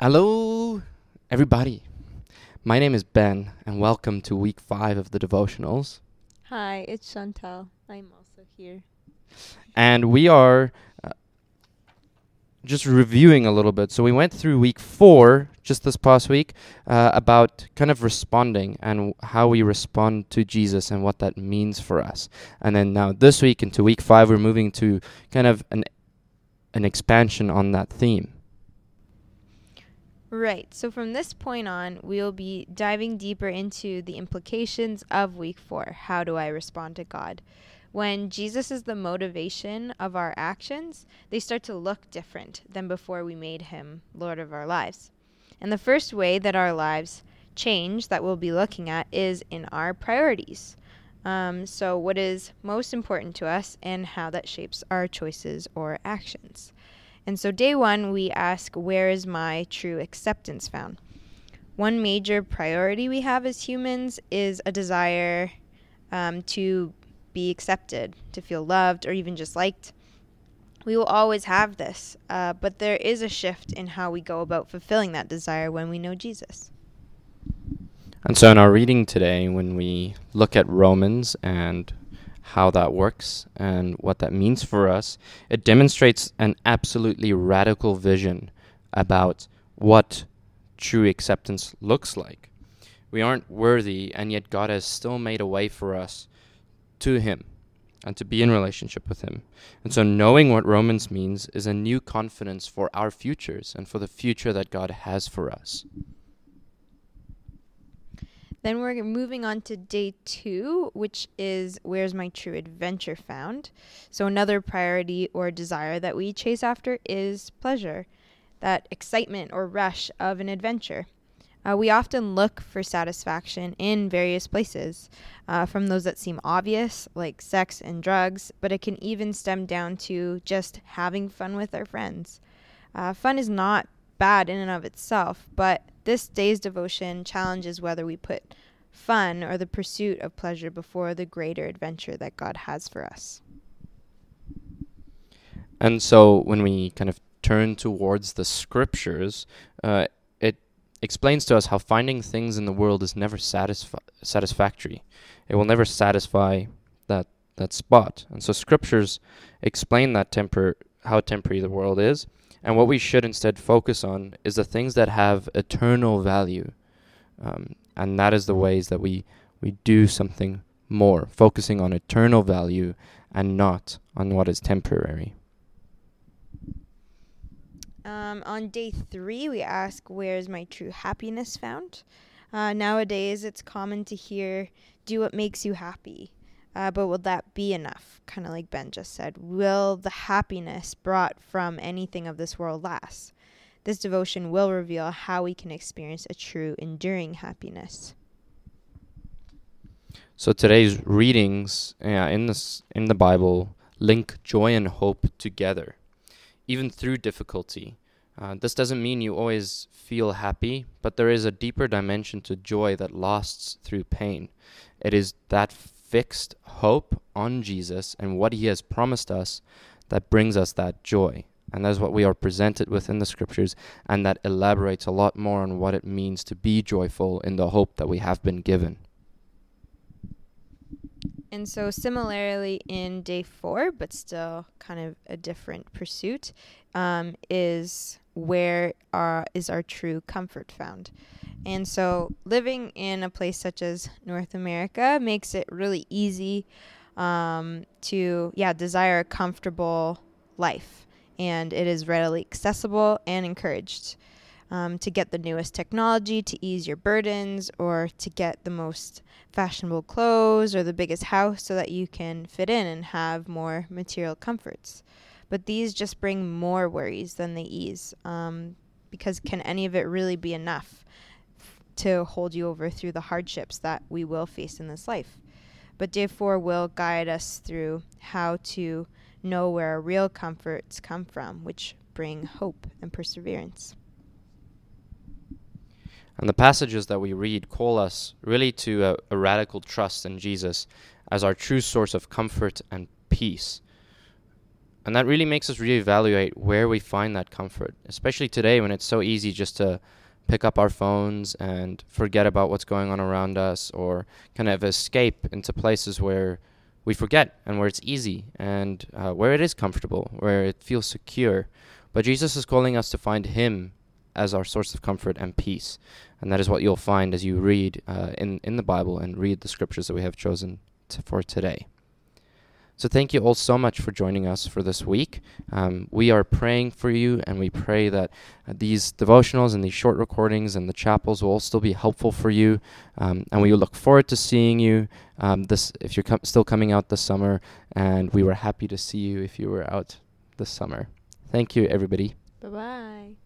Hello, everybody. My name is Ben, and welcome to week five of the devotionals. Hi, it's Chantal. I'm also here. And we are uh, just reviewing a little bit. So, we went through week four just this past week uh, about kind of responding and w- how we respond to Jesus and what that means for us. And then now, this week into week five, we're moving to kind of an, an expansion on that theme. Right. So from this point on, we'll be diving deeper into the implications of week four. How do I respond to God? When Jesus is the motivation of our actions, they start to look different than before we made him Lord of our lives. And the first way that our lives change that we'll be looking at is in our priorities. Um, so, what is most important to us and how that shapes our choices or actions. And so, day one, we ask, Where is my true acceptance found? One major priority we have as humans is a desire um, to be accepted, to feel loved, or even just liked. We will always have this, uh, but there is a shift in how we go about fulfilling that desire when we know Jesus. And so, in our reading today, when we look at Romans and how that works and what that means for us, it demonstrates an absolutely radical vision about what true acceptance looks like. We aren't worthy, and yet God has still made a way for us to Him and to be in relationship with Him. And so, knowing what Romans means is a new confidence for our futures and for the future that God has for us. Then we're moving on to day two, which is where's my true adventure found? So, another priority or desire that we chase after is pleasure, that excitement or rush of an adventure. Uh, we often look for satisfaction in various places, uh, from those that seem obvious, like sex and drugs, but it can even stem down to just having fun with our friends. Uh, fun is not bad in and of itself, but this day's devotion challenges whether we put fun or the pursuit of pleasure before the greater adventure that God has for us. And so when we kind of turn towards the scriptures, uh, it explains to us how finding things in the world is never satisfi- satisfactory. It will never satisfy that that spot. And so scriptures explain that temper how temporary the world is, and what we should instead focus on is the things that have eternal value. Um, and that is the ways that we we do something more, focusing on eternal value and not on what is temporary. Um, on day three, we ask, Where's my true happiness found? Uh, nowadays, it's common to hear, Do what makes you happy. Uh, but will that be enough? Kind of like Ben just said. Will the happiness brought from anything of this world last? This devotion will reveal how we can experience a true, enduring happiness. So today's readings yeah, in this in the Bible link joy and hope together, even through difficulty. Uh, this doesn't mean you always feel happy, but there is a deeper dimension to joy that lasts through pain. It is that fixed hope on Jesus and what he has promised us that brings us that joy. And that's what we are presented with in the scriptures, and that elaborates a lot more on what it means to be joyful in the hope that we have been given. And so, similarly, in day four, but still kind of a different pursuit, um, is where is our true comfort found. And so, living in a place such as North America makes it really easy um, to, yeah, desire a comfortable life. And it is readily accessible and encouraged um, to get the newest technology to ease your burdens or to get the most fashionable clothes or the biggest house so that you can fit in and have more material comforts. But these just bring more worries than they ease um, because can any of it really be enough to hold you over through the hardships that we will face in this life? But day four will guide us through how to know where our real comforts come from, which bring hope and perseverance. And the passages that we read call us really to a, a, radical trust in Jesus as our true source of comfort and peace. And that really makes us reevaluate where we find that comfort, especially today when it's so easy just to pick up our phones and forget about what's going on around us or kind of escape into places where we forget and where it's easy and uh, where it is comfortable, where it feels secure. But Jesus is calling us to find Him as our source of comfort and peace. And that is what you'll find as you read uh, in, in the Bible and read the scriptures that we have chosen to, for today. So, thank you all so much for joining us for this week. Um, we are praying for you, and we pray that uh, these devotionals and these short recordings and the chapels will all still be helpful for you. Um, and we look forward to seeing you um, this if you're com- still coming out this summer. And we were happy to see you if you were out this summer. Thank you, everybody. Bye bye.